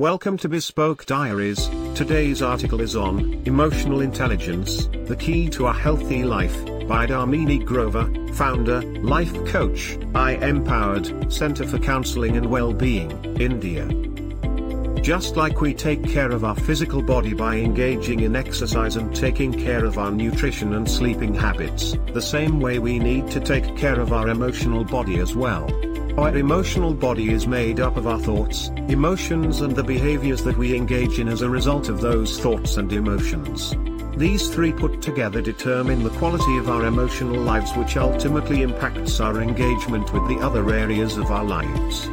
Welcome to Bespoke Diaries. Today's article is on Emotional Intelligence, the Key to a Healthy Life, by Darmini Grover, founder, life coach, I Empowered, Center for Counseling and Well-Being, India. Just like we take care of our physical body by engaging in exercise and taking care of our nutrition and sleeping habits, the same way we need to take care of our emotional body as well. Our emotional body is made up of our thoughts, emotions and the behaviors that we engage in as a result of those thoughts and emotions. These three put together determine the quality of our emotional lives which ultimately impacts our engagement with the other areas of our lives.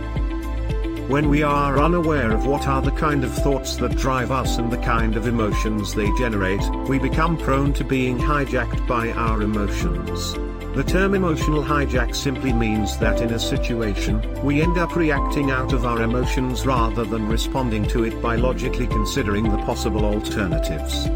When we are unaware of what are the kind of thoughts that drive us and the kind of emotions they generate, we become prone to being hijacked by our emotions. The term emotional hijack simply means that in a situation, we end up reacting out of our emotions rather than responding to it by logically considering the possible alternatives.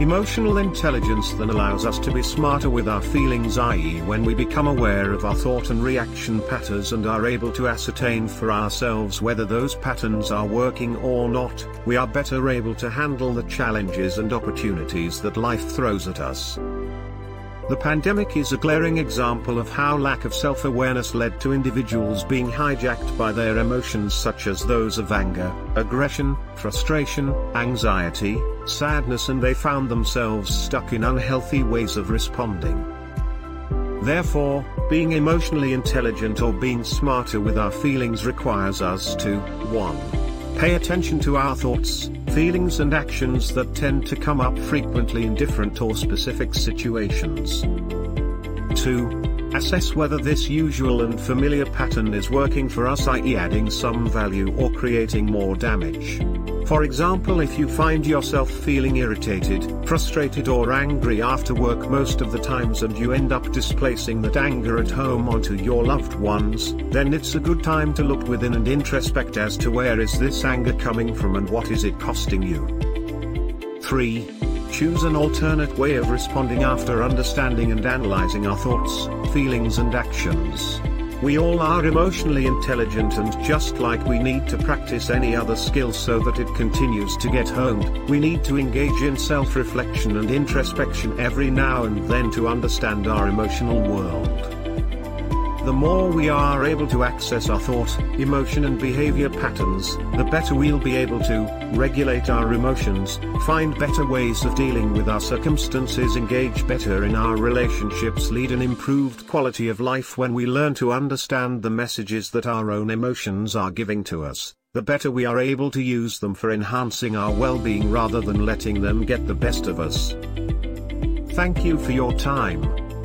Emotional intelligence then allows us to be smarter with our feelings i.e. when we become aware of our thought and reaction patterns and are able to ascertain for ourselves whether those patterns are working or not, we are better able to handle the challenges and opportunities that life throws at us. The pandemic is a glaring example of how lack of self-awareness led to individuals being hijacked by their emotions such as those of anger, aggression, frustration, anxiety, sadness and they found themselves stuck in unhealthy ways of responding. Therefore, being emotionally intelligent or being smarter with our feelings requires us to 1. Pay attention to our thoughts, feelings and actions that tend to come up frequently in different or specific situations. 2. Assess whether this usual and familiar pattern is working for us i.e. adding some value or creating more damage. For example if you find yourself feeling irritated, frustrated or angry after work most of the times and you end up displacing that anger at home onto your loved ones, then it's a good time to look within and introspect as to where is this anger coming from and what is it costing you. 3. Choose an alternate way of responding after understanding and analyzing our thoughts, feelings and actions. We all are emotionally intelligent and just like we need to practice any other skill so that it continues to get honed, we need to engage in self-reflection and introspection every now and then to understand our emotional world. The more we are able to access our thought, emotion and behavior patterns, the better we'll be able to regulate our emotions, find better ways of dealing with our circumstances, engage better in our relationships, lead an improved quality of life when we learn to understand the messages that our own emotions are giving to us. The better we are able to use them for enhancing our well-being rather than letting them get the best of us. Thank you for your time.